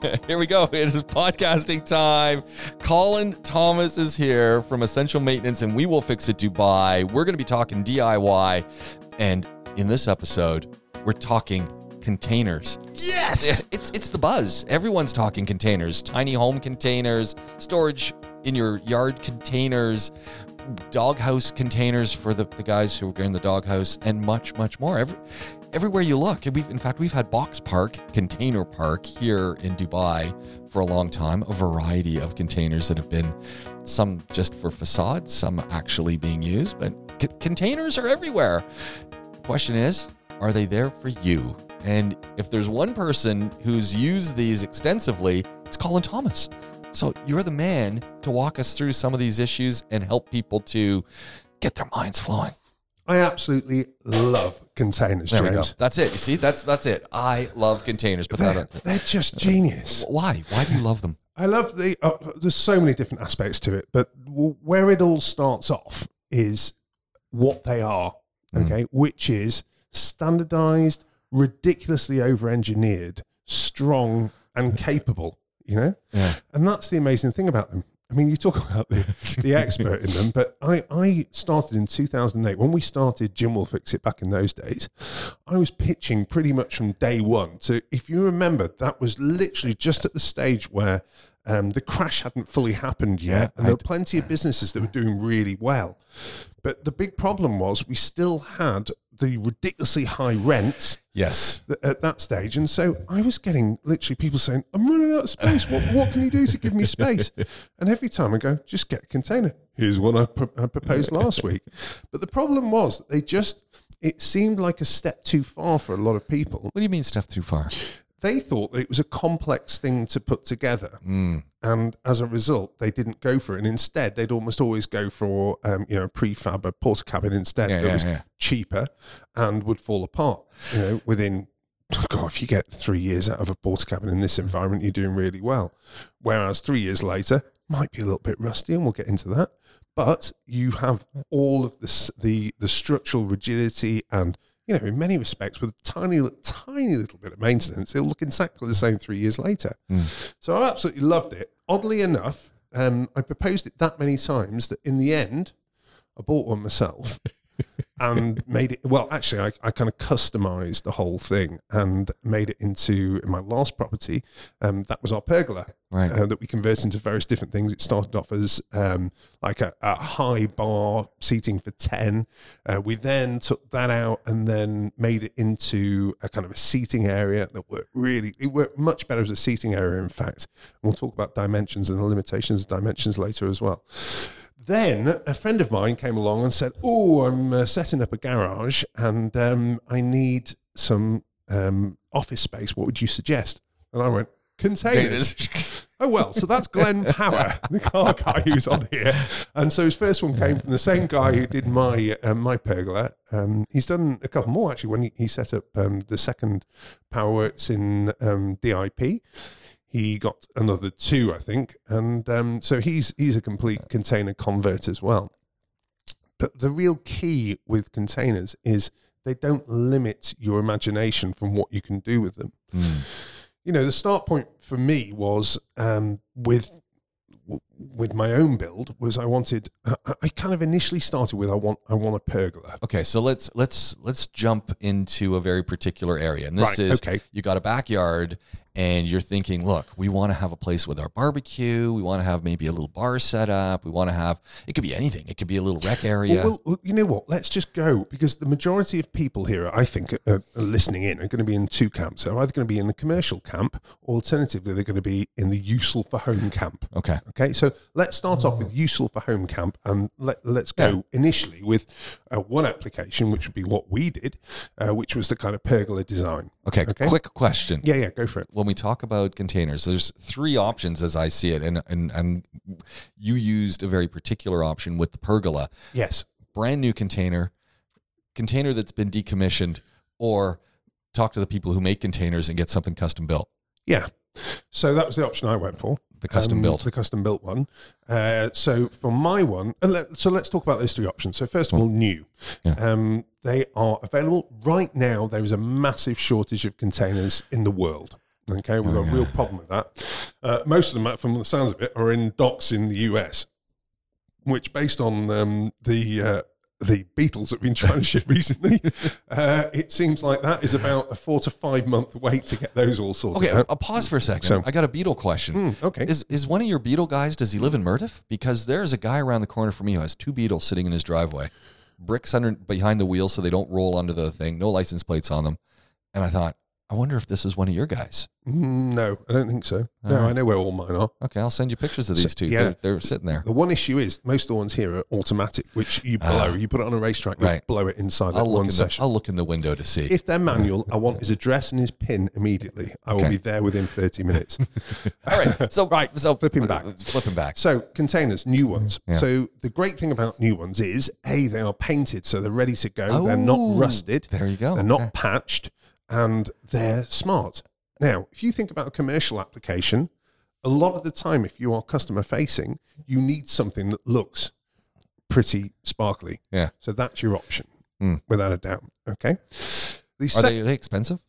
here we go. It is podcasting time. Colin Thomas is here from Essential Maintenance and we will fix it Dubai. We're going to be talking DIY. And in this episode, we're talking containers. Yes. It's it's the buzz. Everyone's talking containers, tiny home containers, storage in your yard containers, doghouse containers for the, the guys who are in the doghouse, and much, much more. Every, everywhere you look. And we've in fact we've had box park, container park here in Dubai for a long time, a variety of containers that have been some just for facades, some actually being used, but c- containers are everywhere. Question is, are they there for you? And if there's one person who's used these extensively, it's Colin Thomas. So you're the man to walk us through some of these issues and help people to get their minds flowing. I absolutely love containers, There we go. James. That's it. You see, that's that's it. I love containers. That They're, they're just genius. Why? Why do you love them? I love the. Uh, there's so many different aspects to it, but w- where it all starts off is what they are. Mm. Okay, which is standardized, ridiculously over-engineered, strong, and capable. You know, Yeah. and that's the amazing thing about them. I mean, you talk about the, the expert in them, but I, I started in 2008. When we started We Will Fix It back in those days, I was pitching pretty much from day one. So if you remember, that was literally just at the stage where um, the crash hadn't fully happened yet. Yeah, and there were plenty of businesses that were doing really well. But the big problem was we still had the ridiculously high rents Yes. th- at that stage. And so I was getting literally people saying, I'm running out of space. What, what can you do to give me space? And every time I go, just get a container. Here's one I, pro- I proposed last week. But the problem was that they just, it seemed like a step too far for a lot of people. What do you mean stuff too far? They thought that it was a complex thing to put together. Mm. And as a result, they didn't go for it. And instead, they'd almost always go for, um, you know, a prefab, a porta cabin instead. Yeah, that yeah, was yeah. cheaper and would fall apart. You know, within God, if you get three years out of a porta cabin in this environment, you're doing really well. Whereas three years later, might be a little bit rusty, and we'll get into that. But you have all of this, the the structural rigidity, and you know, in many respects, with a tiny, tiny little bit of maintenance, it'll look exactly the same three years later. So I absolutely loved it. Oddly enough, um, I proposed it that many times that in the end, I bought one myself and made it. Well, actually, I, I kind of customized the whole thing and made it into my last property. Um, that was our pergola Right. uh, that we converted into various different things. It started off as um, like a, a high bar seating for 10. Uh, we then took that out and then made it into a kind of a seating area that worked really, it worked much better as a seating area, in fact. And we'll talk about dimensions and the limitations of dimensions later as well. Then a friend of mine came along and said, "Oh, I'm uh, setting up a garage and um, I need some um, office space. What would you suggest?" And I went, "Containers." Oh well, so that's Glenn Power, the car guy who's on here, and so his first one came from the same guy who did my um, my pergola. Um, he's done a couple more actually. When he, he set up um, the second PowerWorks in um, DIP, he got another two, I think, and um, so he's he's a complete container convert as well. But the real key with containers is they don't limit your imagination from what you can do with them Mm. you know, the start point for me was um, with with my own build was I wanted. I, I kind of initially started with I want I want a pergola. Okay, so let's let's let's jump into a very particular area, and this Right, is okay. you got a backyard, and you're thinking, look, we want to have a place with our barbecue. We want to have maybe a little bar set up. We want to have it could be anything. It could be a little rec area. Well, well, you know what? Let's just go because the majority of people here, I think, are, are listening in are going to be in two camps. They're either going to be in the commercial camp, or alternatively, they're going to be in the useful for home camp. okay, Okay, so let's start off with useful for home camp, and let, let's go initially with uh, one application, which would be what we did, uh, which was the kind of pergola design. okay. Okay. Quick question. Yeah, yeah, go for it. When we talk about containers, there's three options as I see it, and and and you used a very particular option with the pergola, Yes. brand new container, container that's been decommissioned, or talk to the people who make containers and get something custom built. Yeah. So that was the option I went for. The custom um, built. The custom built one. Uh, so for my one, uh, let, so let's talk about those three options. So first of all, new. Yeah. Um, they are available right now. There is a massive shortage of containers in the world. Okay, we've got a real problem with that. Uh, most of them, from the sounds of it, are in docks in the US, which, based on um, the uh, the Beatles that have been trying to ship recently, uh, it seems like that is about a four to five month wait to get those all sorted Okay, out. I'll pause for a second. So- I got a Beetle question. Hmm, okay. Is is one of your Beetle guys? Does he live in Mirdif? Because there's a guy around the corner from me who has two Beetles sitting in his driveway, bricks under behind the wheel so they don't roll under the thing. No license plates on them. And I thought, I wonder if this is one of your guys. Mm, no, I don't think so. No, All right. I know where all mine are. Okay, I'll send you pictures of So- these two. yeah. They're, they're sitting there. The one issue is most of the ones here are automatic, which you blow. Ah. you put it on a racetrack, you Right. blow it inside I'll one in the session. I'll look in the window to see. if they're manual, I want his address and his pin immediately. I will Okay. be there within 30 minutes. All right, so Right, so flipping back. flipping back. So containers, new ones. Yeah. So the great thing about new ones is a they are painted, so they're ready to go. they're not Oh, rusted. There you go. They're Okay. not patched, and they're smart. Now, if you think about a commercial application, a lot of the time, if you are customer facing, you need something that looks pretty sparkly. Yeah. So that's your option, Hmm. without a doubt. Okay. The Are sec- they, are they expensive?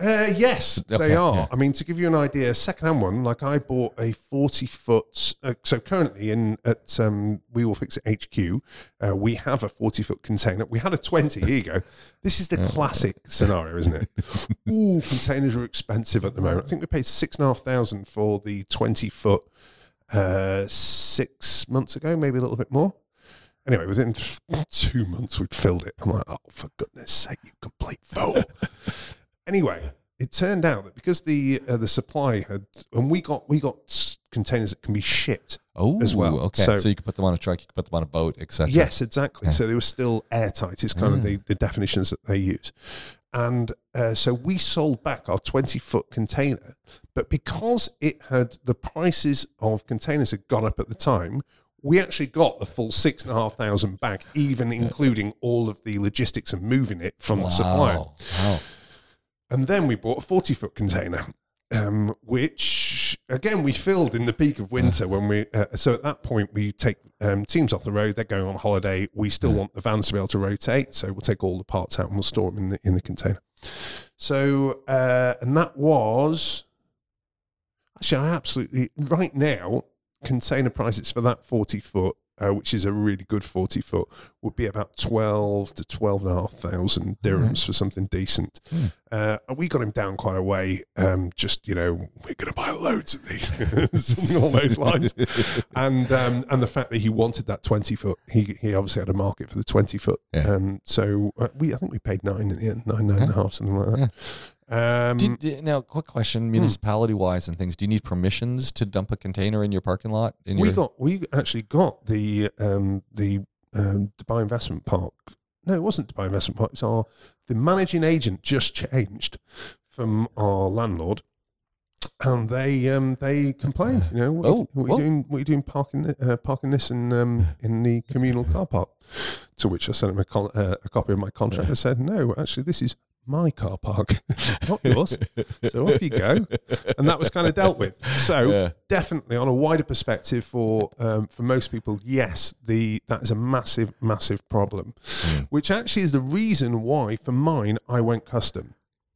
Uh, yes, Okay, they are. yeah. I mean, to give you an idea, a second-hand one, like I bought a forty-foot. Uh, so currently, in at um, We Will Fix It HQ, uh, we have a forty-foot container. We had a twenty. Here you go. This is the classic scenario, isn't it? Ooh, containers are expensive at the moment. I think we paid six and a half thousand for the twenty-foot uh, six months ago, maybe a little bit more. Anyway, within two months, we'd filled it. I'm like, oh, for goodness sake, you complete fool. anyway, it turned out that because the uh, the supply had, and we got we got containers that can be shipped. Oh, As well. Okay, So- so, you can put them on a truck, you can put them on a boat, etc. Yes, exactly. So they were still airtight. It's kind of the, the definitions that they use. And uh, so we sold back our 20 foot container, but because it had the prices of containers had gone up at the time, we actually got the full six and a half thousand back, even including all of the logistics of moving it from the supplier. Wow. And then we bought a 40 foot container, um, which again we filled in the peak of winter when we. Uh, so at that point, we take um, teams off the road, they're going on holiday. We still want the vans to be able to rotate. So we'll take all the parts out and we'll store them in the, in the container. So, uh, and that was actually, I absolutely, right now, container prices for that 40 foot. Uh, which is a really good 40 foot, would be about 12 to 12 and a half thousand dirhams for something decent. Hmm. Uh, and we got him down quite a way. Um, just you know, we're going to buy loads of these, something along those lines. And um, and the fact that he wanted that twenty foot, he he obviously had a market for the twenty foot. Yeah. Um, so uh, we I think we paid nine in the end, nine nine and a half, something like that. Um, Do, do- now, quick question: municipality wise and things. Do you need permissions to dump a container in your parking lot? In we your got we actually got the um, the um, Dubai Investment Park. No, it wasn't Dubai Investment Park. It's our the managing agent just changed from our landlord, and they um, they complained. You know, what, Oh, what are you doing? What are you doing parking uh, parking this in um, in the communal car park? To which I sent him a, con- uh, a copy of my contract. I said, no, actually, this is my car park, not yours. so off you go. And that was kind of dealt with. So Yeah. definitely on a wider perspective for um, for most people, yes, the that is a massive, massive problem. Which actually is the reason why for mine I went custom.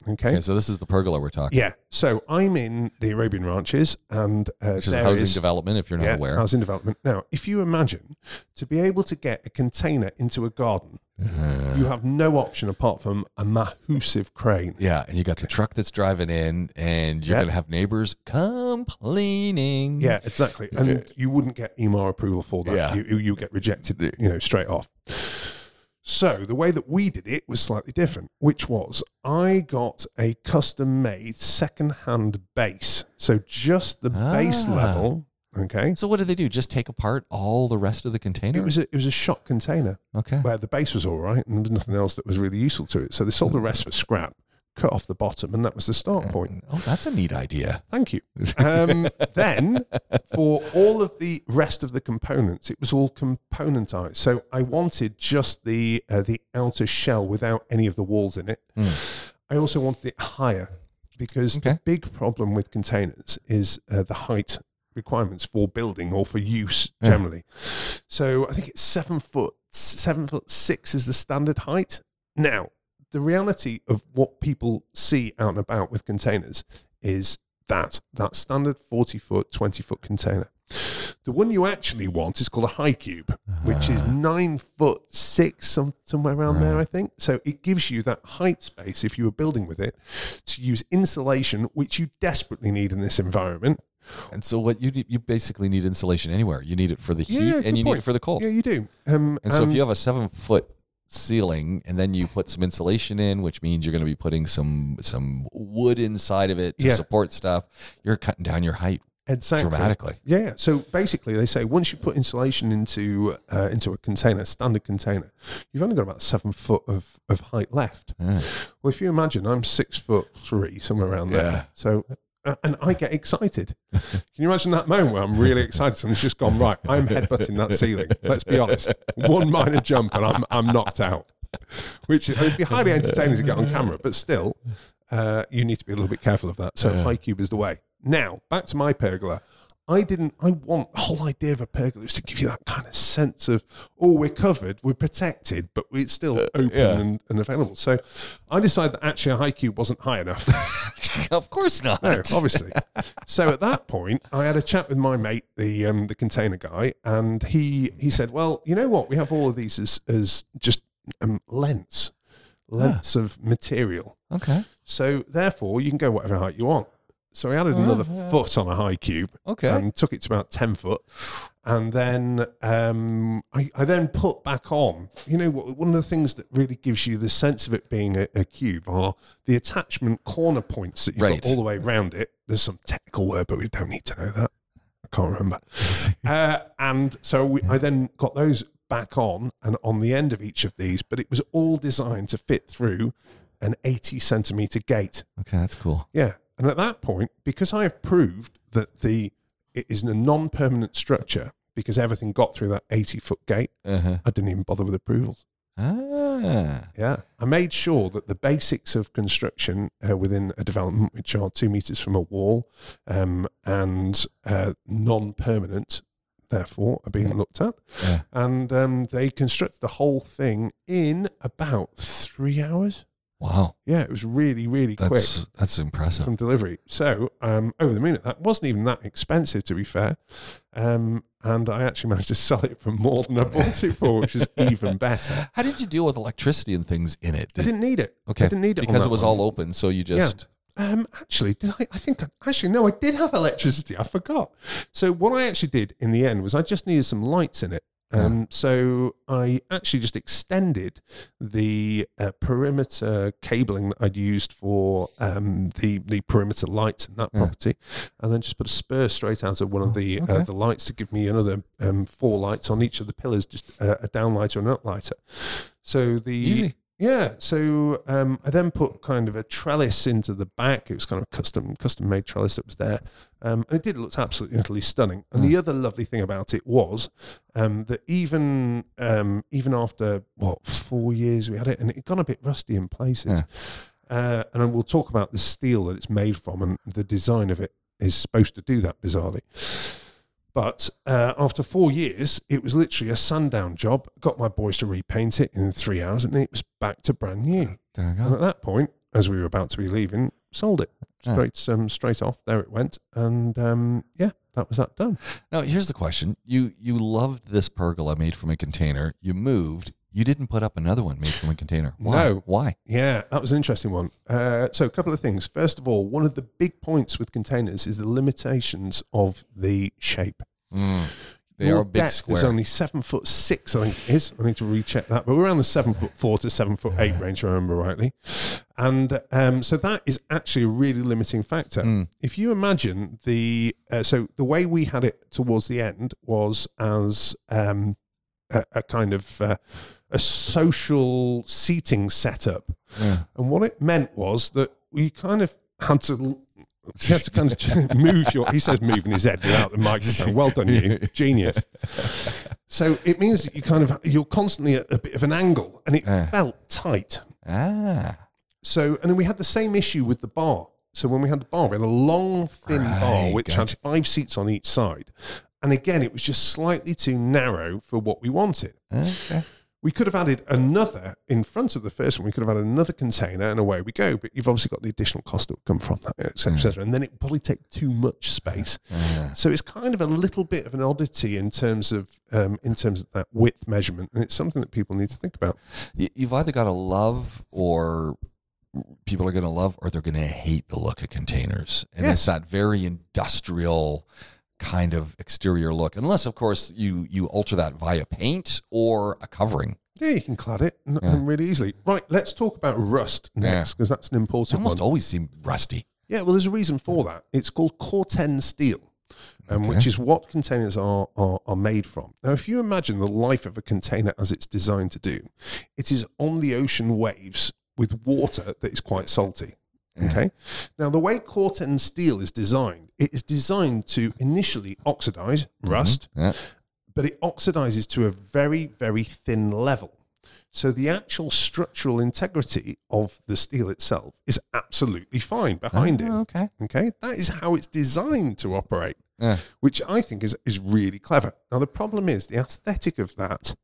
Okay. Okay, so this is the pergola we're talking. Yeah. So I'm in the Arabian Ranches and uh, Which is housing is- development, if you're not yeah, aware. housing development. Now, if you imagine to be able to get a container into a garden, you have no option apart from a massive crane. Yeah, and you got the truck that's driving in, and you're Yeah. gonna have neighbors complaining. Yeah, exactly. And you wouldn't get Emaar approval for that. Yeah. You, you, get rejected, you know, straight off. So the way that we did it was slightly different, which was I got a custom made second hand base. So just the base Ah. level. Okay. So what did they do? Just take apart all the rest of the container? It was a, it was a shot container okay. where the base was all right and there was nothing else that was really useful to it. So they sold the rest for scrap, cut off the bottom, and that was the start point. Oh, that's a neat idea. Thank you. Um, then, for all of the rest of the components, it was all componentized. So I wanted just the uh, the outer shell without any of the walls in it. I also wanted it higher because the big problem with containers is uh, the height requirements for building or for use Yeah. generally. So I think it's seven foot seven foot six is the standard height. Now, the reality of what people see out and about with containers is that, that standard 40 foot, 20 foot container. The one you actually want is called a high cube, which is ah. nine foot six, some, somewhere around there, I think. So it gives you that height space if you were building with it to use insulation, which you desperately need in this environment. And so what you you basically need insulation anywhere. You need it for the heat Yeah, and you need it for the cold. Yeah, you do. Um, And so if you have a seven foot ceiling and then you put some insulation in, which means you're going to be putting some some wood inside of it to Yeah. support stuff, you're cutting down your height exactly. dramatically. Yeah. yeah. So basically, they say once you put insulation into uh, into a container, standard container, you've only got about seven foot of, of height left. Yeah. Well, if you imagine, I'm six foot three, somewhere around there. So. Uh, and I get excited. Can you imagine that moment where I'm really excited? Someone's just gone right. I'm headbutting that ceiling. Let's be honest. One minor jump and I'm I'm knocked out. Which would be highly entertaining to get on camera, but still, uh, you need to be a little bit careful of that. So high cube is the way. Now back to my pergola. I didn't. I want the whole idea of a pergola is to give you that kind of sense of, oh, we're covered, we're protected, but it's still open yeah. and, and available. So I decided that actually a high cube wasn't high enough. of course not. No, obviously. so at that point, I had a chat with my mate, the um, the container guy, and he he said, "Well, you know what? We have all of these as as just um, lengths, lengths of material. Okay. So therefore, you can go whatever height you want." So I added another foot on a high cube Okay. and took it to about ten foot, and then um, I, I then put back on. You know, one of the things that really gives you the sense of it being a, a cube are the attachment corner points that you've Right. got all the way around it. There's some technical word, but we don't need to know that. I can't remember. uh, and so we, I then got those back on and on the end of each of these, but it was all designed to fit through an 80 centimeter gate. Okay, that's cool. Yeah. And at that point, because I have proved that the it is a non-permanent structure because everything got through that 80 foot gate, Uh-huh. I didn't even bother with approvals. Ah. Yeah. I made sure that the basics of construction uh, within a development, which are two meters from a wall um, and uh, non-permanent, therefore, are being looked at. Yeah. And um, they constructed the whole thing in about three hours. Wow. Yeah, it was really, really quick. That's that's impressive. from delivery. So um, over the moon, that wasn't even that expensive, to be fair. Um, and I actually managed to sell it for more than I bought it for, which is even better. How did you deal with electricity and things in it? I Did- didn't need it. okay. I didn't need it because it was one. all open, so you just Um, actually, did I? I think actually no, I did have electricity. I forgot. So what I actually did in the end was I just needed some lights in it. Um, so I actually just extended the uh, perimeter cabling that I'd used for um, the the perimeter lights in that Yeah. property, and then just put a spur straight out of one of the okay. uh, the lights to give me another um, four lights on each of the pillars, just uh, a downlighter and an uplighter. So the easy. Yeah, so um, I then put kind of a trellis into the back. It was kind of custom custom made trellis that was there, um, and it did look absolutely utterly stunning. And the other lovely thing about it was um, that even um, even after what four years we had it, and it got a bit rusty in places. Uh, and we'll talk about the steel that it's made from, and the design of it is supposed to do that bizarrely. But uh, after four years, it was literally a sundown job. Got my boys to repaint it in three hours, and it was back to brand new. There And at that point, as we were about to be leaving, sold it Yeah. straight um, straight off. There it went, and um, yeah, that was that done. Now here's the question: you you loved this pergola made from a container. You moved. You didn't put up another one made from a container. Why? No. Why? Yeah, that was an interesting one. Uh, so, a couple of things. First of all, one of the big points with containers is the limitations of the shape. They Your are a big square. is only seven foot six, I think it is. I need to recheck that, but we're around the seven foot four to seven foot eight range, if I remember rightly. And um, so that is actually a really limiting factor. Hmm. If you imagine the uh, so the way we had it towards the end was as um, a, a kind of uh, a social seating setup, Yeah. and what it meant was that we kind of had to. You had to kind of move your. He says moving his head without the microphone. Well done, you genius. So it means that you kind of you're constantly at a bit of an angle, and it Yeah. felt tight. Ah. So and then we had the same issue with the bar. So when we had the bar, we had a long, thin bar which gotcha. had five seats on each side, and again, it was just slightly too narrow for what we wanted. Okay. We could have added another in front of the first one. We could have had another container, and away we go. But you've obviously got the additional cost that would come from that, et cetera, et cetera. And then it would probably take too much space. Yeah. So it's kind of a little bit of an oddity in terms of um, in terms of that width measurement, and it's something that people need to think about. You've either got to love or people are going to love or they're going to hate the look of containers. And Yeah. it's that very industrial kind of exterior look. Unless, of course, you, you alter that via paint or a covering. Yeah, you can clad it Yeah. really easily. Right, let's talk about rust next because that's an It important almost one. always seem rusty. Yeah, well, there's a reason for that. It's called Corten steel, um, Okay. which is what containers are, are are made from. Now, if you imagine the life of a container as it's designed to do, it is on the ocean waves with water that is quite salty. Okay. Now, the way Corten steel is designed, it is designed to initially oxidize, mm-hmm. rust, Yeah. but it oxidizes to a very, very thin level. So the actual structural integrity of the steel itself is absolutely fine behind oh, it. Oh, okay. Okay, that is how it's designed to operate, Yeah. which I think is is really clever. Now the problem is the aesthetic of that.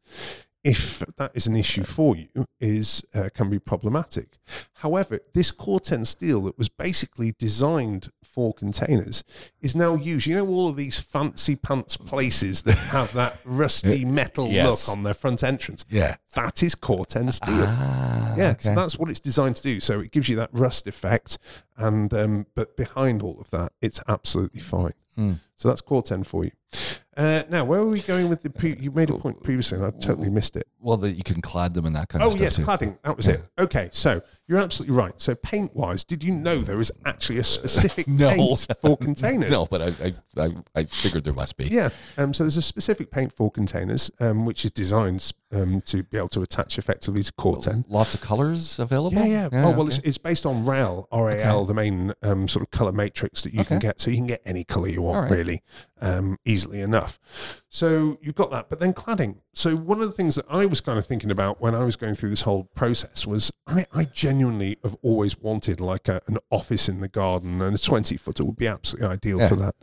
If that is an issue for you, is uh, can be problematic. However, this Corten steel that was basically designed for containers is now used. You know, all of these fancy pants places that have that rusty metal Yes. look on their front entrance. Yeah. That is Corten steel. Ah, Yeah, okay. so that's what it's designed to do. So it gives you that rust effect, and um, but behind all of that, it's absolutely fine. Hmm. So that's Corten for you. Uh, now, where were we going with the? Pre- you made a point previously, and I totally missed it. well, that you can clad them and that kind Oh of stuff. Oh yes, too. cladding. That was it. Okay, so you're absolutely right. So paint-wise, did you know there is actually a specific No. paint for containers? No, but I, I, I, I figured there must be. Yeah. Um, so there's a specific paint for containers, um, which is designed um, to be able to attach effectively to Corten. Lots of colors available. Yeah, yeah. oh, well, okay. it's, it's based on RAL, RAL, the main um, sort of color matrix that you can get. So you can get any color you want, right. really, um, easily enough. So you've got that. But then cladding. So one of the things that I was kind of thinking about when I was going through this whole process was I, I genuinely have always wanted like a, an office in the garden, and a 20 footer would be absolutely ideal Yeah. for that.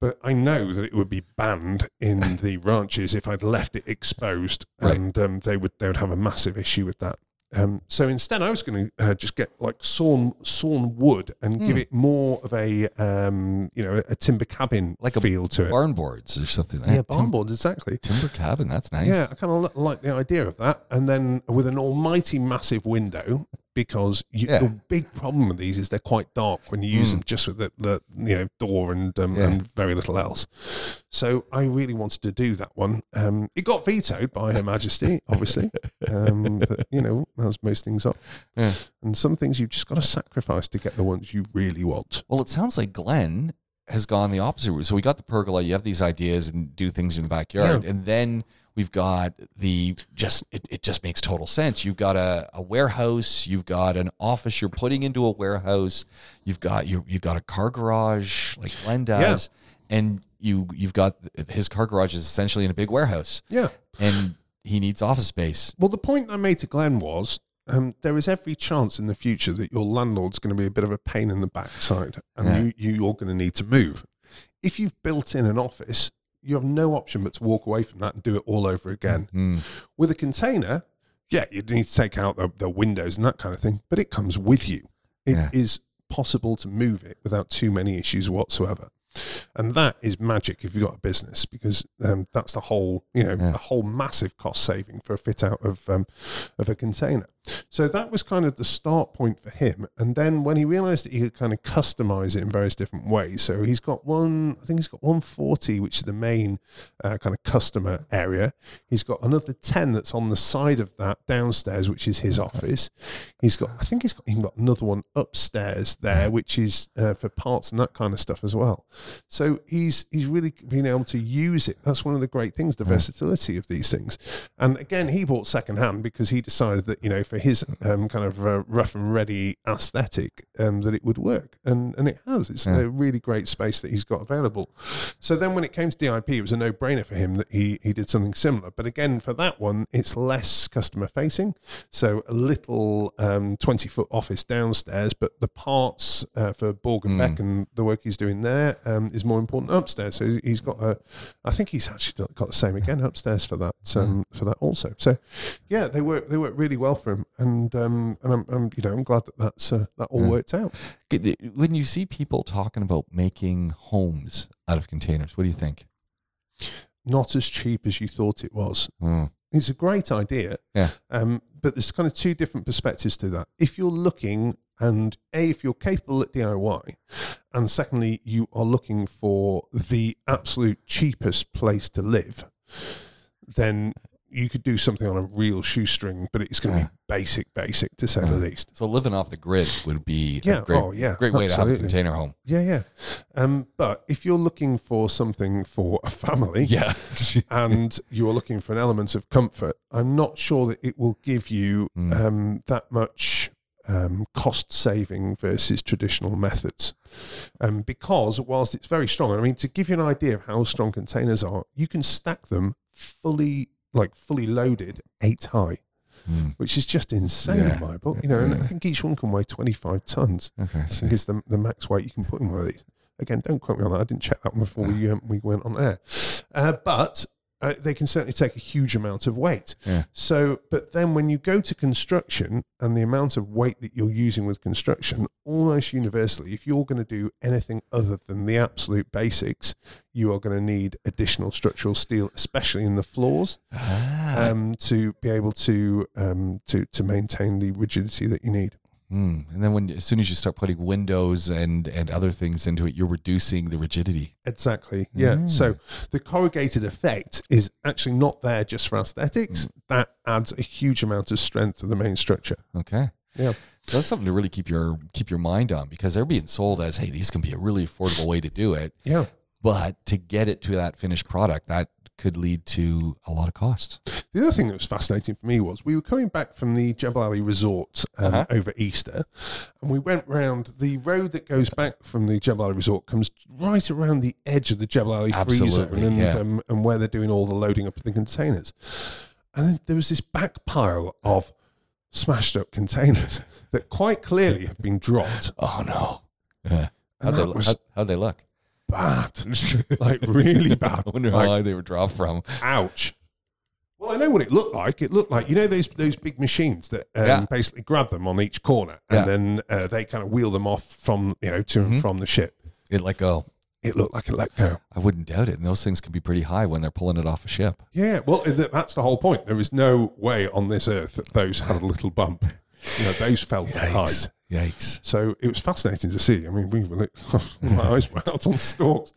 But I know that it would be banned in the ranches if I'd left it exposed, Right. and um, they would they would have a massive issue with that. Um, so instead, I was going to uh, just get like sawn sawn wood and give Hmm. it more of a um, you know a timber cabin Like a feel to it. barn boards or something. Like yeah, Tim- barn boards exactly. timber cabin. That's nice. Yeah, I kind of like the idea of that, and then with an almighty massive window because you, Yeah. the big problem with these is they're quite dark when you use Mm. them just with the, the you know door and um, Yeah. and very little else. So I really wanted to do that one. Um, it got vetoed by Her Majesty, obviously, um, but you know as most things are, Yeah. and some things you've just got to sacrifice to get the ones you really want. Well, it sounds like Glenn has gone the opposite route. So we got the pergola. You have these ideas and do things in the backyard, and then we've got the just it, it just makes total sense. You've got a, a warehouse. You've got an office. You're putting into a warehouse. You've got you you've got a car garage like Glenn does, and you you've got his car garage is essentially in a big warehouse, Yeah. and he needs office space. Well, the point I made to Glenn was um, there is every chance in the future that your landlord's going to be a bit of a pain in the backside and Yeah. you, you, you're going to need to move. If you've built in an office, you have no option but to walk away from that and do it all over again. Hmm. With a container, yeah, you need to take out the, the windows and that kind of thing, but it comes with you. It is Yeah. possible to move it without too many issues whatsoever. And that is magic if you've got a business because um, that's the whole, you know, Yeah. a whole massive cost saving for a fit out of um, of a container. So that was kind of the start point for him. And then when he realized that he could kind of customize it in various different ways, so he's got one, I think he's got 140, which is the main uh, kind of customer area. He's got another 10 that's on the side of that downstairs, which is his office. He's got, I think he's got, even got another one upstairs there, which is uh, for parts and that kind of stuff as well. So he's he's really been able to use it. That's one of the great things, the versatility of these things. And again, he bought secondhand because he decided that you know if for his um, kind of uh, rough and ready aesthetic um, that it would work, and and it has. It's Yeah. a really great space that he's got available. So then, when it came to DIP, it was a no brainer for him that he he did something similar. But again, for that one, it's less customer facing, so a little twenty foot office downstairs, but the parts uh, for Borg and Mm. Beck and the work he's doing there um, is more important upstairs. So he's got a, I think he's actually got- the same again upstairs for that um, for that also. So yeah, they work they work really well for him, and um, and I'm, I'm you know I'm glad that that's uh, that all Mm. worked out. When you see people talking about making homes out of containers, what do you think? Not as cheap as you thought it was. Mm. It's a great idea. Yeah. Um, but there's kind of two different perspectives to that. If you're looking, and A, if you're capable at DIY, and secondly, you are looking for the absolute cheapest place to live, then you could do something on a real shoestring, but it's going to Yeah. be basic, basic to say the least. So living off the grid would be Yeah. a great, oh, yeah. great way to have a container home. Yeah, yeah. Um, but if you're looking for something for a family, Yeah. and you're looking for an element of comfort, I'm not sure that it will give you Mm. um, that much um, cost saving versus traditional methods. Um, because whilst it's very strong, I mean, to give you an idea of how strong containers are, you can stack them fully, like fully loaded, eight high, Mm. which is just insane Yeah. in my book. You know, and I think each one can weigh 25 tons. Okay. I So, think is the, the max weight you can put in one of these. Again, don't quote me on that. I didn't check that one before we um, we went on air. Uh, but uh, they can certainly take a huge amount of weight. Yeah. So, but then when you go to construction and the amount of weight that you're using with construction, almost universally, if you're going to do anything other than the absolute basics, you are going to need additional structural steel, especially in the floors, Ah. um, to be able to um, to to maintain the rigidity that you need. Mm. And then when as soon as you start putting windows and and other things into it, you're reducing the rigidity. Exactly. Yeah. Mm. So the corrugated effect is actually not there just for aesthetics. That adds a huge amount of strength to the main structure. Okay. Yeah. So that's something to really keep your keep your mind on because they're being sold as, hey, these can be a really affordable way to do it. Yeah. But to get it to that finished product, that could lead to a lot of costs. The other thing that was fascinating for me was we were coming back from the Jebel Ali Resort um, Uh-huh. over Easter, and we went round the road that goes back from the Jebel Ali Resort comes right around the edge of the Jebel Ali free zone and, yeah. um, and where they're doing all the loading up of the containers. And then there was this back pile of smashed up containers that quite clearly have been dropped. Oh no. Yeah. How'd they, was how, how'd they look? Bad. like really bad. I wonder Like, how high they were dropped from. ouch. Well, I know what it looked like. It looked like you know those those big machines that um, Yeah. basically grab them on each corner Yeah. and then uh, they kind of wheel them off from you know to Mhm. and from the ship. It let go. It looked like it let go. I wouldn't doubt it. And those things can be pretty high when they're pulling it off a ship. Yeah, well, that's the whole point. There is no way on this earth that those had a little bump. You know, those fell from height. Yikes. So it was fascinating to see. I mean, we were, my eyes were out on stalks.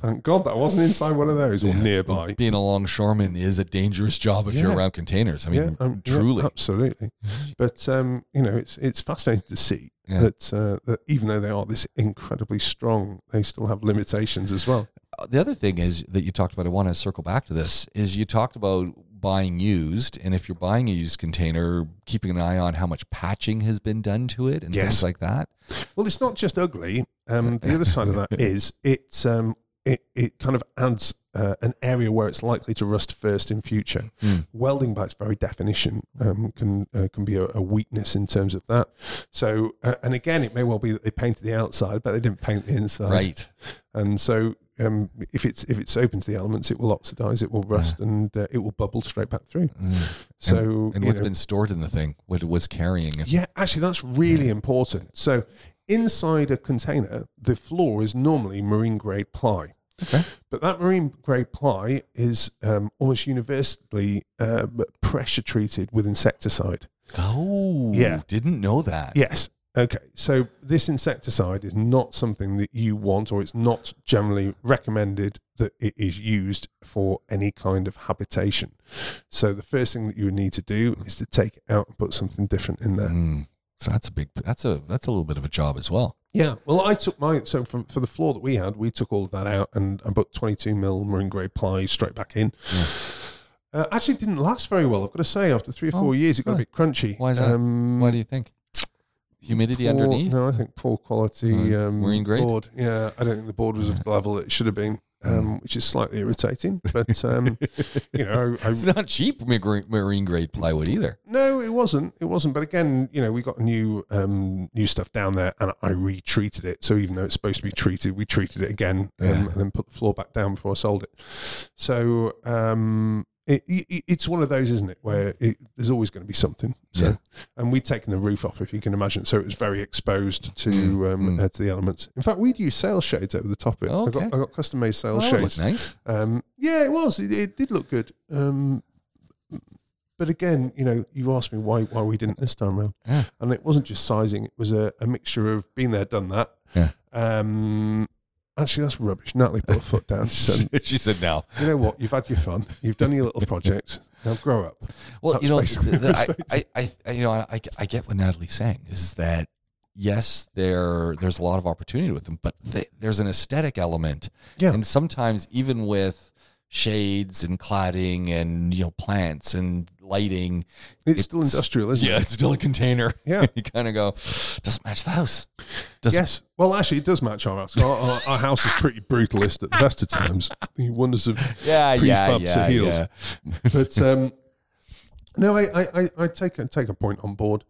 Thank God that wasn't inside one of those or nearby. Being a longshoreman is a dangerous job if you're around containers. I mean, um, yeah, truly. absolutely. But um, you know, it's it's fascinating to see Yeah. that uh, that even though they are this incredibly strong, they still have limitations as well. the other thing is that you talked about, I want to circle back to this, is you talked about buying used. And if you're buying a used container, keeping an eye on how much patching has been done to it and Yes. things like that. Well, it's not just ugly. Um, the other side of that is it um, it it kind of adds uh, an area where it's likely to rust first in future. Mm. Welding, by its very definition, um, can uh, can be a, a weakness in terms of that. So, uh, and again, it may well be that they painted the outside, but they didn't paint the inside. Right. And so, um, if it's if it's open to the elements, it will oxidize, it will rust, and uh, it will bubble straight back through. Mm. So, And you what's know- been stored in the thing? What it was carrying? yeah, actually, that's really important. So, inside a container, the floor is normally marine grade ply. Okay. But that marine grade ply is um, almost universally uh, pressure treated with insecticide. Oh, Yeah. Didn't know that. Yes. Okay. So this insecticide is not something that you want, or it's not generally recommended that it is used for any kind of habitation. So the first thing that you would need to do is to take it out and put something different in there. Mm. So that's a big. That's a that's a little bit of a job as well. Yeah. Well, I took my so from for the floor that we had, we took all of that out and I put 22 mil marine grade ply straight back in. Uh, actually, it didn't last very well. I've got to say, after three or Oh, four years, it got a bit crunchy. Why is that? Um, Why do you think? Humidity poor- underneath? No, I think poor quality um, marine grade? board. Yeah, I don't think the board was of the level it should have been, um, which is slightly irritating. But um, you know, I, It's not cheap marine marine grade plywood either. No, it wasn't. It wasn't. But again, you know, we got new um, new stuff down there, and I retreated it. So even though it's supposed to be treated, we treated it again, um, Yeah. and then put the floor back down before I sold it. So um, it, it, it's one of those, isn't it, where it, there's always going to be something. So, Yeah. and we'd taken the roof off, if you can imagine, so it was very exposed to Mm, um, mm. Uh, to the elements. In fact, we'd use sail shades over the top of it. I Okay. got I got custom made sail Oh, shades. nice. Um, yeah, it was. It, it did look good. Um, but again, you know, you asked me why why we didn't this time around, Yeah. and it wasn't just sizing; it was a, a mixture of being there, done that. Yeah. Um, actually, that's rubbish. Natalie put her foot down. She said, she said no. "You know what? You've had your fun. You've done your little project. Now grow up." Well, That's you know, the- the- I, I, I, I, you know, I, I get what Natalie's saying is that yes, there, there's a lot of opportunity with them, but they, there's an aesthetic element, Yeah. and sometimes even with shades and cladding and you know plants and lighting, It's, still industrial, isn't yeah, it? Yeah, it's still a container. Yeah. you kind of go, doesn't match the house. Doesn't, Yes. Well, actually, it does match our house. Our, our, our house is pretty brutalist at the best of times. The wonders of yeah, yeah, Prefab to yeah, heels. yeah. but um, no, I, I, I, take a, take a point on board.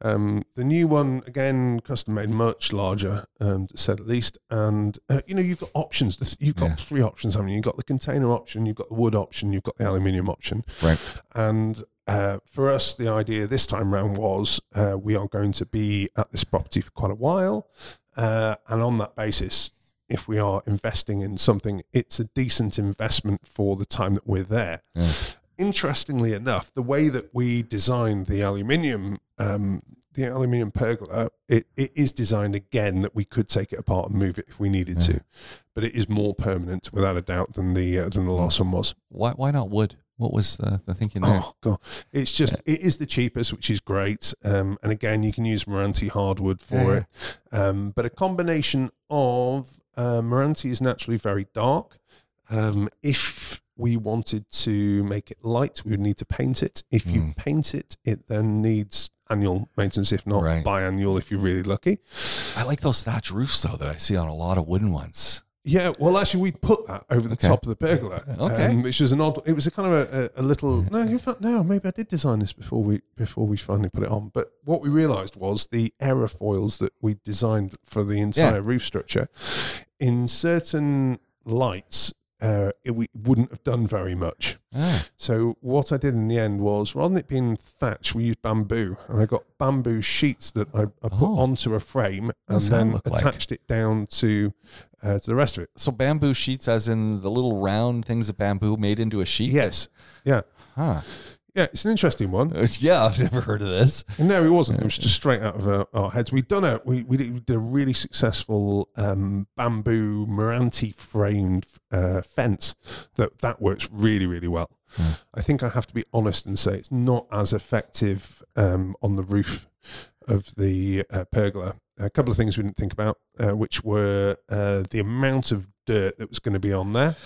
Um, the new one again, custom made, much larger, um, to say the least. And uh, you know, you've got options. You've got Yeah. three options. haven't you? You've got the container option, you've got the wood option, you've got the aluminium option. Right. And uh, for us, the idea this time round was uh, we are going to be at this property for quite a while, uh, and on that basis. If we are investing in something, it's a decent investment for the time that we're there Yeah. Interestingly enough, the way that we designed the aluminium, um, the aluminium pergola, it, it is designed again that we could take it apart and move it if we needed Yeah. to, but it is more permanent without a doubt than the uh, than the last one was. Why, why not wood? What was the, the thinking there? Oh god, it's just it is the cheapest, which is great. Um, and again, you can use Meranti hardwood for Yeah. it, um, but a combination of uh, Meranti is naturally very dark. Um, if we wanted to make it light, we would need to paint it. If you Mm. paint it, it then needs annual maintenance. If not, Right. biannual if you're really lucky. I like those thatch roofs though that I see on a lot of wooden ones. Yeah, well, actually, we put that over the Okay. top of the pergola, Okay. um, which was an odd. It was a kind of a, a, a little. No, in fact, no, maybe I did design this before we before we finally put it on. But what we realised was the aerofoils that we designed for the entire roof structure, in certain lights, uh, it, we wouldn't have done very much. Ah, So what I did in the end was, rather than it being thatch, we used bamboo, and I got bamboo sheets that I, I put Oh. onto a frame and then look like? attached it down to uh, to the rest of it. so bamboo sheets, as in the little round things of bamboo made into a sheet. Yes. Yeah. Huh. Yeah, it's an interesting one. Uh, Yeah, I've never heard of this. No, it wasn't. It was just straight out of our, our heads. We'd done a we, we, did, we did a really successful um, bamboo Meranti framed uh, fence that that works really really well. Hmm. I think I have to be honest and say it's not as effective um, on the roof of the uh, pergola. A couple of things we didn't think about, uh, which were uh, the amount of dirt that was going to be on there.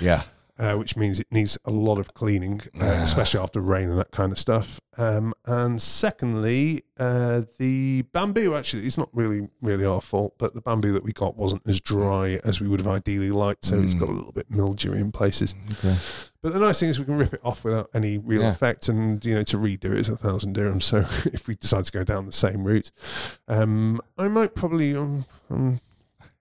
Yeah. Uh, which means it needs a lot of cleaning, uh, Ah. especially after rain and that kind of stuff. Um, and secondly, uh, the bamboo actually it's not really really our fault, but the bamboo that we got wasn't as dry as we would have ideally liked, so it's got a little bit mildewy in places. Okay. But the nice thing is we can rip it off without any real Yeah. effect, and you know to redo it is a thousand dirhams. So if we decide to go down the same route, um, I might probably um, um,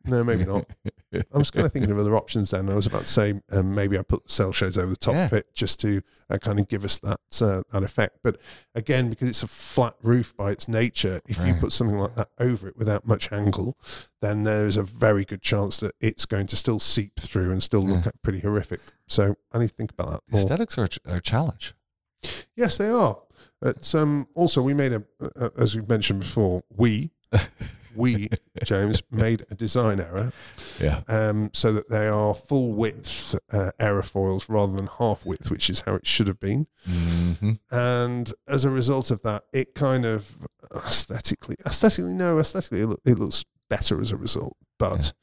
no, maybe not. I was kind of thinking of other options then. I was about to say um, maybe I put sail shades over the top Yeah. of it just to uh, kind of give us that uh, that effect. But again, because it's a flat roof by its nature, if you Right. put something like that over it without much angle, then there's a very good chance that it's going to still seep through and still look Yeah. pretty horrific. So I need to think about that more. Aesthetics are, a ch- are a challenge. Yes, they are. But um, also, we made a, uh, as we've mentioned before, we, we, James, made a design error Yeah. um, so that they are full width uh, aerofoils rather than half width, which is how it should have been. hmm And as a result of that, it kind of aesthetically, aesthetically, no, aesthetically, it, it looks better as a result. But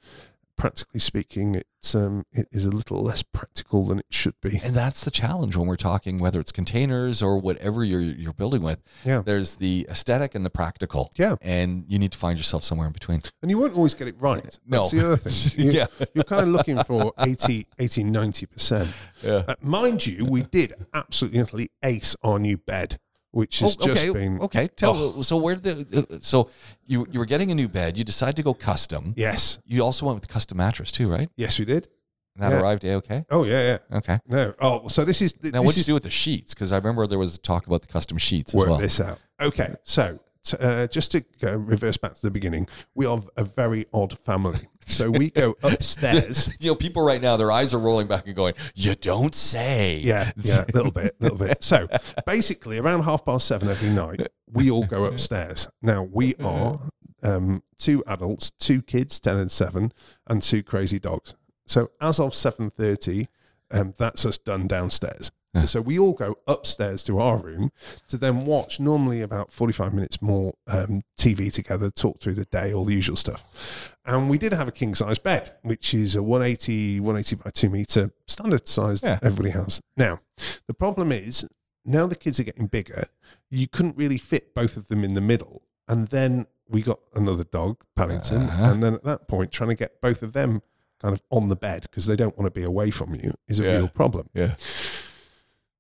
practically speaking, it um, it is a little less practical than it should be. And that's the challenge when we're talking whether it's containers or whatever you're you're building with. Yeah. There's the aesthetic and the practical. Yeah. And you need to find yourself somewhere in between. And you won't always get it right. No. That's the other thing. You, Yeah. You're kind of looking for 80, 80 90%. Yeah. Uh, mind you, we did absolutely ace our new bed, which has Oh, just okay. been. okay. Tell Oh. so where the uh, so you you were getting a new bed. You decided to go custom. Yes. You also went with the custom mattress too, right? Yes, we did. And that Yeah. arrived a okay. Oh, yeah, yeah. Okay. No. Oh, so this is. Now, what did you do with the sheets? Because I remember there was talk about the custom sheets as work well. this out. Okay, so t- uh, just to go reverse back to the beginning, we are a very odd family. So we go upstairs. You know, people right now, their eyes are rolling back and going, "You don't say." Yeah, yeah, a little bit, a little bit. So basically, around half past seven every night, we all go upstairs. Now we are um, two adults, two kids, ten and seven, and two crazy dogs. So as of seven thirty, um, that's us done downstairs. Yeah. So we all go upstairs to our room to then watch normally about 45 minutes more um, TV together, talk through the day, all the usual stuff. And we did have a king size bed, which is a 180, 180 by 2 meter standard size Yeah. that everybody has. Now, the problem is now the kids are getting bigger, you couldn't really fit both of them in the middle. And then we got another dog, Paddington. Uh-huh. And then at that point, trying to get both of them kind of on the bed because they don't want to be away from you is a Yeah. real problem. Yeah.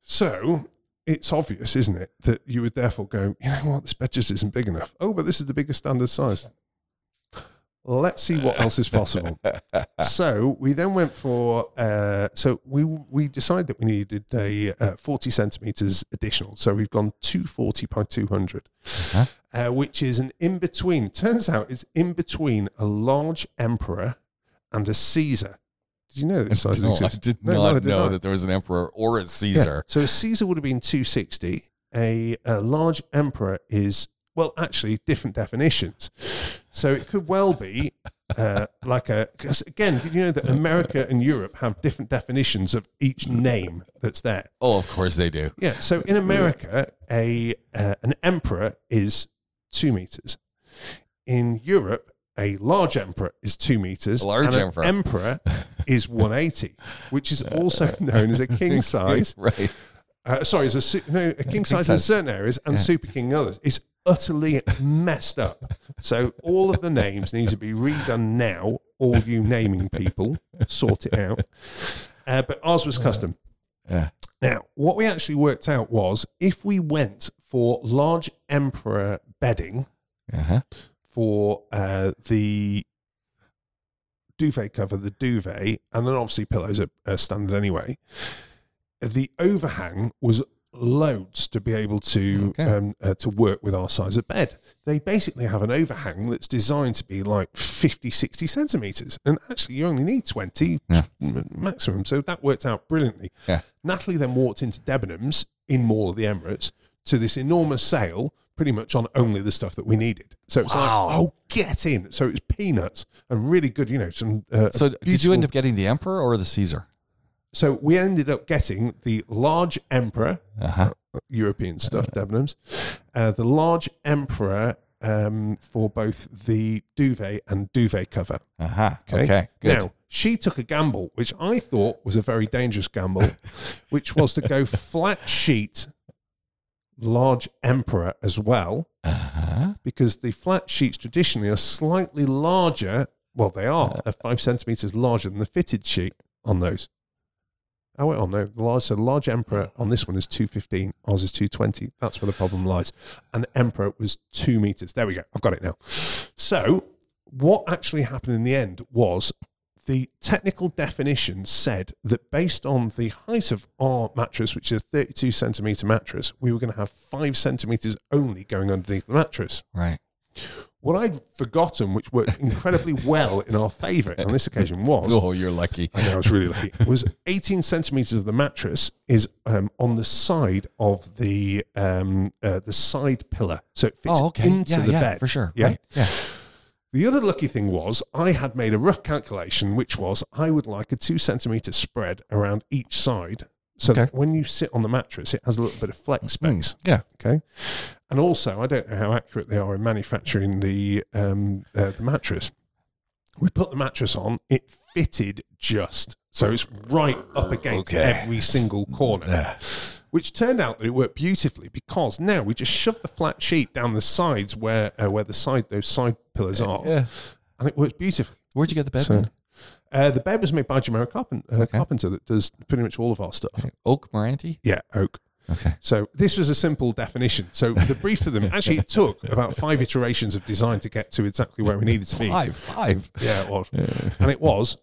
So it's obvious, isn't it, that you would therefore go, you know what, this bed just isn't big enough. Oh, but this is the biggest standard size. Let's see what else is possible. so we then went for, uh, so we we decided that we needed a uh, 40 centimeters additional. So we've gone 240 by 200, Uh-huh. uh, which is an in between. Turns out it's in between a large emperor and a Caesar. Did you know that No, I did No, not did know that there was an emperor or a Yeah. Caesar. So a Caesar would have been 260. A, a large emperor is, well, actually, different definitions. So it could well be uh, like a, because again, did you know that America and Europe have different definitions of each name that's there? Oh, of course they do. Yeah. So in America, a uh, an emperor is two meters. In Europe, a large emperor is two meters. A large emperor. emperor is 180, which is also known as a king size. right. Uh, sorry, is a su- no a king king size in certain areas and Yeah. super king in others. It's utterly messed up. So all of the names need to be redone now. All you naming people, sort it out. Uh, but ours was custom. Yeah. Now, what we actually worked out was if we went for large emperor bedding Uh-huh. For uh, the duvet cover, the duvet, and then obviously pillows are, are standard anyway. The overhang was loads to be able to Okay. um, uh, to work with our size of bed. They basically have an overhang that's designed to be like 50, 60 centimeters, and actually you only need 20 Yeah. maximum. So that worked out brilliantly. Yeah. Natalie then walked into Debenhams in Mall of the Emirates to this enormous sale, pretty much on only the stuff that we needed. So it's Wow. like, oh, get in. So it was peanuts and really good, you know, some. Uh, So did you end up getting the emperor or the Caesar? So we ended up getting the large emperor, Uh-huh. European stuff, Debenhams, uh, the large emperor um, for both the duvet and duvet cover. Uh-huh. Okay. Okay. Good. Now, she took a gamble, which I thought was a very dangerous gamble, which was to go flat sheet, large emperor as well, uh-huh. because the flat sheets traditionally are slightly larger. Well, they are. They're five centimeters larger than the fitted sheet on those. Oh, wait, oh no. The large, so the large Emperor on this one is 215. Ours is 220. That's where the problem lies. And the Emperor was two meters. There we go. I've got it now. So, what actually happened in the end was the technical definition said that based on the height of our mattress, which is a 32 centimeter mattress, we were going to have five centimeters only going underneath the mattress. Right. What I'd forgotten, which worked incredibly well in our favour on this occasion, was Oh, you're lucky. I know I was really lucky. Was 18 centimeters of the mattress is um, on the side of the um, uh, the side pillar, so it fits Oh, okay. into yeah, the yeah, bed for sure. Yeah. Right. Yeah. The other lucky thing was I had made a rough calculation, which was I would like a two centimeter spread around each side, so Okay. that when you sit on the mattress, it has a little bit of flex space. Yeah. Okay, and also I don't know how accurate they are in manufacturing the um, uh, the mattress, We put the mattress on. It fitted just, so it's right up against Okay. every single corner. Which turned out that it worked beautifully because now we just shove the flat sheet down the sides where uh, where the side those side pillars are, Yeah. and it works beautifully. Where'd you get the bed? So- Uh, the bed was made by Jamera Carpenter, uh, Okay. Carpenter that does pretty much all of our stuff. Okay. Oak Meranti. Yeah, oak. Okay. So this was a simple definition. So the brief to them actually it took about five iterations of design to get to exactly where we needed to be. Five. Five. Yeah, it was. And it was,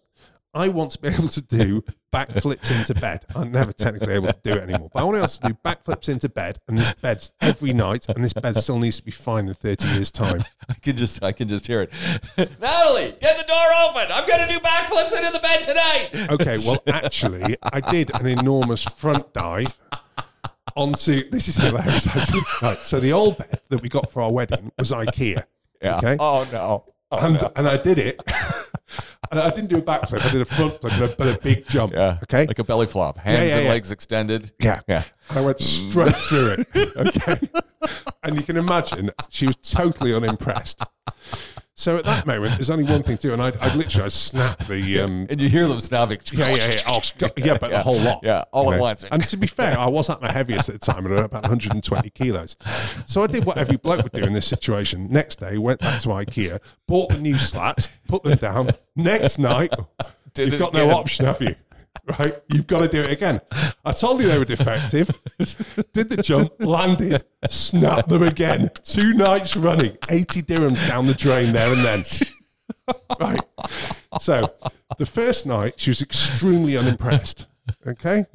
I want to be able to do backflips into bed. I'm never technically able to do it anymore. But I want to be able to do backflips into bed and this bed every night, and this bed still needs to be fine in 30 years' time. I can just I can just hear it. Natalie, get the door open. I'm gonna do backflips into the bed tonight. Okay, well, actually, I did an enormous front dive onto this is hilarious. Right, so the old bed that we got for our wedding was IKEA. Yeah. Okay. Oh no. Oh, and, no. and I did it. and I didn't do a backflip. I did a front flip, but a, but a big jump. Yeah. Okay. Like a belly flop. Hands yeah, and yeah. legs extended. Yeah. Yeah. And I went straight through it. Okay. and you can imagine she was totally unimpressed. So at that moment, there's only one thing to do, and I, I literally I snapped the um, And you hear them snapping. yeah yeah yeah oh, God, yeah but Yeah. a whole lot Yeah, all at know. once. And to be fair, I was at my heaviest at the time, at about 120 kilos. So I did what every bloke would do in this situation. Next day, went back to IKEA, bought the new slats, put them down. Next night, Did you've got no option, have you? Right? You've got to do it again. I told you they were defective. Did the jump, landed, snapped them again. Two nights running, 80 dirhams down the drain there and then. Right. So the first night, she was extremely unimpressed. Okay.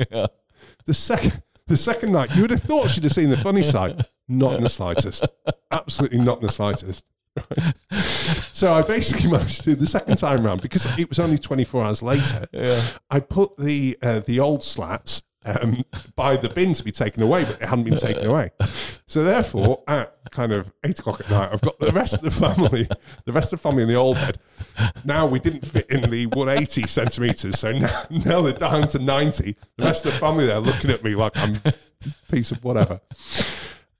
The second, the second night, you would have thought she'd have seen the funny side. Not in the slightest. Absolutely not in the slightest. Right. So I basically managed to do the second time round because it was only 24 hours later. I put the uh, the old slats um, by the bin to be taken away, but it hadn't been taken away. So therefore, at kind of eight o'clock at night, I've got the rest of the family, the rest of the family in the old bed. Now we didn't fit in the 180 centimeters, so now, now they're down to 90. The rest of the family there looking at me like I'm a piece of whatever.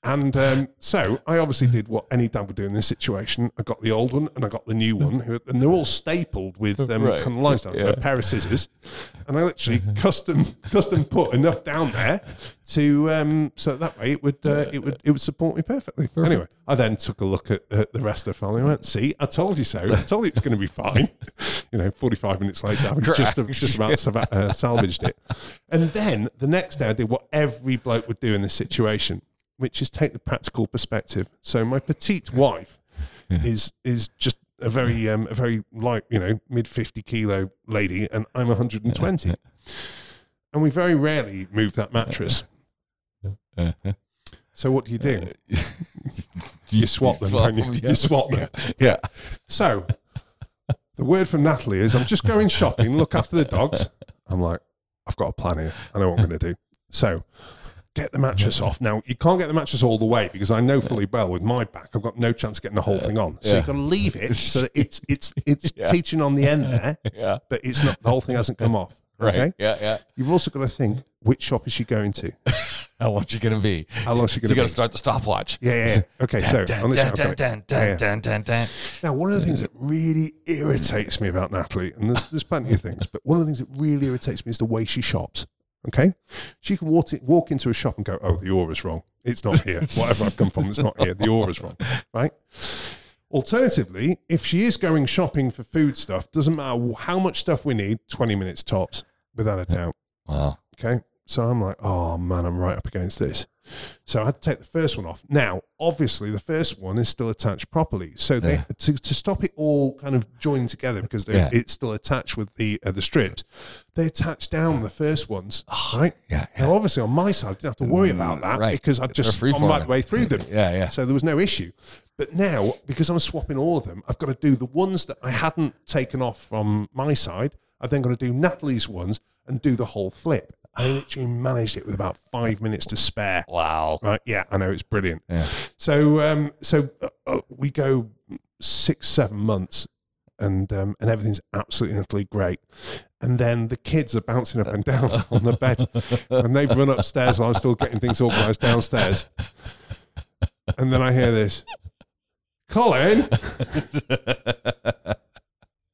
And um, so I obviously did what any dad would do in this situation. I got the old one and I got the new one, and they're all stapled with um, Right. kind of lines down, Yeah. a pair of scissors, and I literally custom custom put enough down there to um, so that way it would uh, it would it would support me perfectly. Anyway, I then took a look at the rest of the family and went, "See, I told you so. I told you it was going to be fine." you know, forty five minutes later, having just just about uh, salvaged it, and then the next day I did what every bloke would do in this situation which is take the practical perspective. So my petite wife is is just a very um, a very light, you know, mid fifty kilo lady, and I'm 120, and we very rarely move that mattress. So what do you do? You swap them, swap don't you? them, yeah. You swap them. Yeah. So the word from Natalie is, I'm just going shopping, look after the dogs. I'm like, I've got a plan here. I know what I'm going to do. So get the mattress off. Now, you can't get the mattress all the way because I know fully well with my back, I've got no chance of getting the whole thing on. So Yeah. you've got to leave it so that it's, it's, it's Yeah. teaching on the end there, Yeah. but it's not, the whole thing hasn't come off. Right. Okay. Yeah. Yeah. You've also got to think, which shop is she going to? How much you gonna be? How long is she So going you to got be? to start the stopwatch. Yeah, yeah, yeah. Okay, so on this- dun, okay. dun, dun, Yeah, yeah. dun, dun, dun. Now, one of the things that really irritates me about Natalie, and there's, there's plenty of things, but one of the things that really irritates me is the way she shops. Okay, she can walk, walk into a shop and go, "Oh, the aura's wrong. It's not here. Whatever I've come from, it's not here. The aura's wrong." Right. Alternatively, if she is going shopping for food stuff, doesn't matter how much stuff we need, twenty minutes tops, without a doubt. Wow. Okay. So I'm like, oh man, I'm right up against this. So I had to take the first one off. Now, obviously, the first one is still attached properly. So they, Yeah. to, to stop it all kind of joining together because Yeah. it's still attached with the uh, the strips, they attach down the first ones, right? Yeah. Now, obviously, on my side, I didn't have to worry about that right. because I'd just right the way through them. Yeah. Yeah. So there was no issue. But now, because I'm swapping all of them, I've got to do the ones that I hadn't taken off from my side. I've then got to do Natalie's ones and do the whole flip. I literally managed it with about five minutes to spare. Wow. Right? Yeah, I know it's brilliant. Yeah. So, um, so uh, uh, we go six, seven months, and um, and everything's absolutely utterly great. And then the kids are bouncing up and down on the bed, and they've run upstairs while I'm still getting things organised downstairs. And then I hear this, Colin.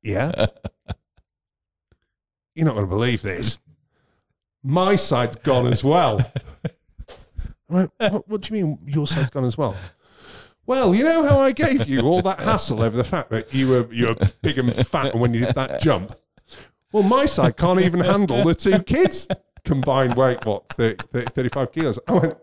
Yeah. You're not going to believe this. My side's gone as well. I went, what, what do you mean your side's gone as well? Well, you know how I gave you all that hassle over the fact that you were you were big and fat when you did that jump. Well, my side can't even handle the two kids combined weight, what, 30, 30, 35 kilos. I went,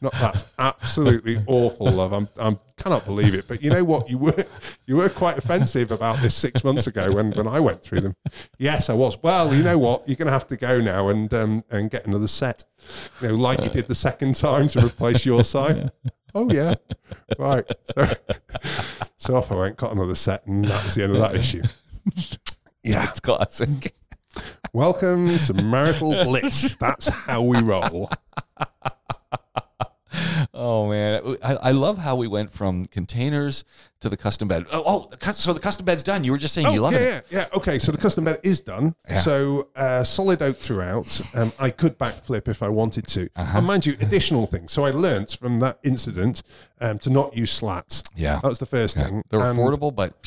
no, that's absolutely awful, love. I'm, I'm cannot believe it. But you know what? You were, you were quite offensive about this six months ago when, when I went through them. Yes, I was. Well, you know what? You're going to have to go now and, um, and get another set, you know, like you did the second time to replace your side. Oh, yeah. Right. So, so off I went, got another set, and that was the end of that issue. Yeah. It's classic. Welcome to marital bliss. That's how we roll. Oh man, I, I love how we went from containers to the custom bed. Oh, oh, so the custom bed's done. You were just saying you Oh, love yeah, it. yeah, yeah. Okay, so the custom bed is done. Yeah. So uh, solid oak throughout. Um, I could backflip if I wanted to. Uh-huh. And mind you, additional things. So I learnt from that incident um, to not use slats. Yeah. That was the first Yeah. thing. They're And- affordable, but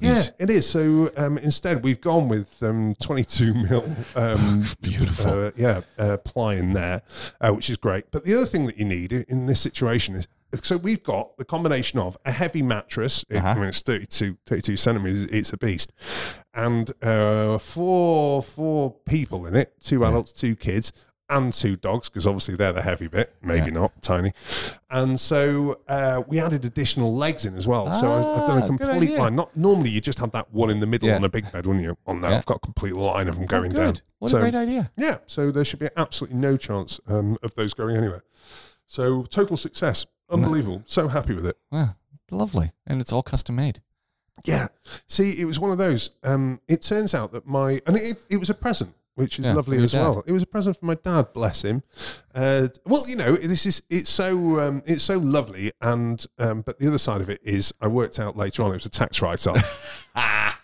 Yeah, it is. So um, instead, we've gone with um, 22 mil. Um, Beautiful. Uh, yeah, uh, ply in there, uh, which is great. But the other thing that you need in this situation is so we've got the combination of a heavy mattress. it- I Uh-huh. mean, it's 32, 32 centimeters. It's a beast, and uh, four four people in it: two adults, two kids. And two dogs, because obviously they're the heavy bit, maybe Yeah. not tiny. And so uh, we added additional legs in as well. so I've, done Ah, a complete line. Not normally you just have that one in the middle Yeah. on a big bed, wouldn't you? On that, Yeah. I've got a complete line of them Oh, going good. down. What So- a great idea. yeah, so there should be absolutely no chance um, of those going anywhere. So total success, unbelievable. So happy with it. Wow, lovely, and it's all custom made. Yeah. See, it was one of those. Um, it turns out that my and it, it was a present, which is Yeah, lovely as dad. well. It was a present from my dad, bless him. Uh, well, you know, this is it's so um, it's so lovely, and um, but the other side of it is, I worked out later on it was a tax write-off.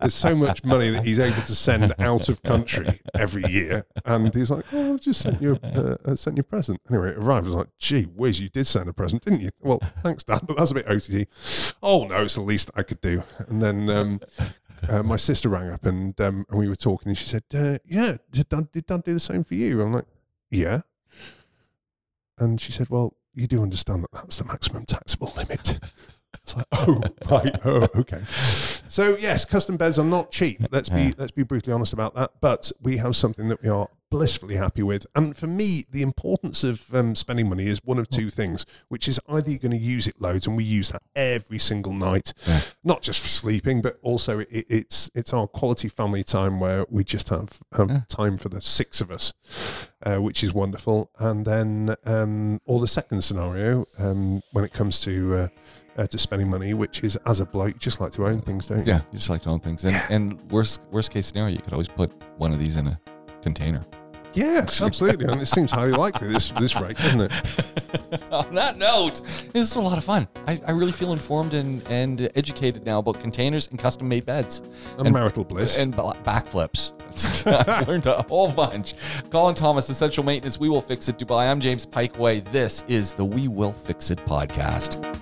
There's so much money that he's able to send out of country every year, and he's like, "Oh, I just sent you a, uh, uh, sent you a present." Anyway, it arrived. I was like, "Gee whiz, you did send a present, didn't you?" Well, thanks, Dad, but that's a bit OTT. Oh no, it's the least I could do. And then um, uh, my sister rang up, and um, and we were talking, and she said, uh, "Yeah, did Dad, did Dad do the same for you?" I'm like, "Yeah," and she said, "Well, you do understand that that's the maximum taxable limit." It's like, oh, right, oh, okay. So yes, custom beds are not cheap. Let's be Yeah. let's be brutally honest about that. But we have something that we are blissfully happy with. And for me, the importance of um, spending money is one of two things, which is either you're going to use it loads, and we use that every single night, Yeah. not just for sleeping, but also it, it's it's our quality family time where we just have um, Yeah. time for the six of us, uh, which is wonderful. And then um, or the second scenario um, when it comes to uh, uh, to spending money, which is as a bloke, you just like to own things, don't you? Yeah, you just like to own things. And and worst worst case scenario, you could always put one of these in a container. Yeah, absolutely. and it seems highly likely this this rate, doesn't it? On that note, this is a lot of fun. I, I really feel informed and, and educated now about containers and custom made beds And, And- marital bliss. and backflips. I've learned a whole bunch. Colin Thomas, Essential Maintenance, We Will Fix It Dubai. I'm James Pikeway. This is the We Will Fix It podcast.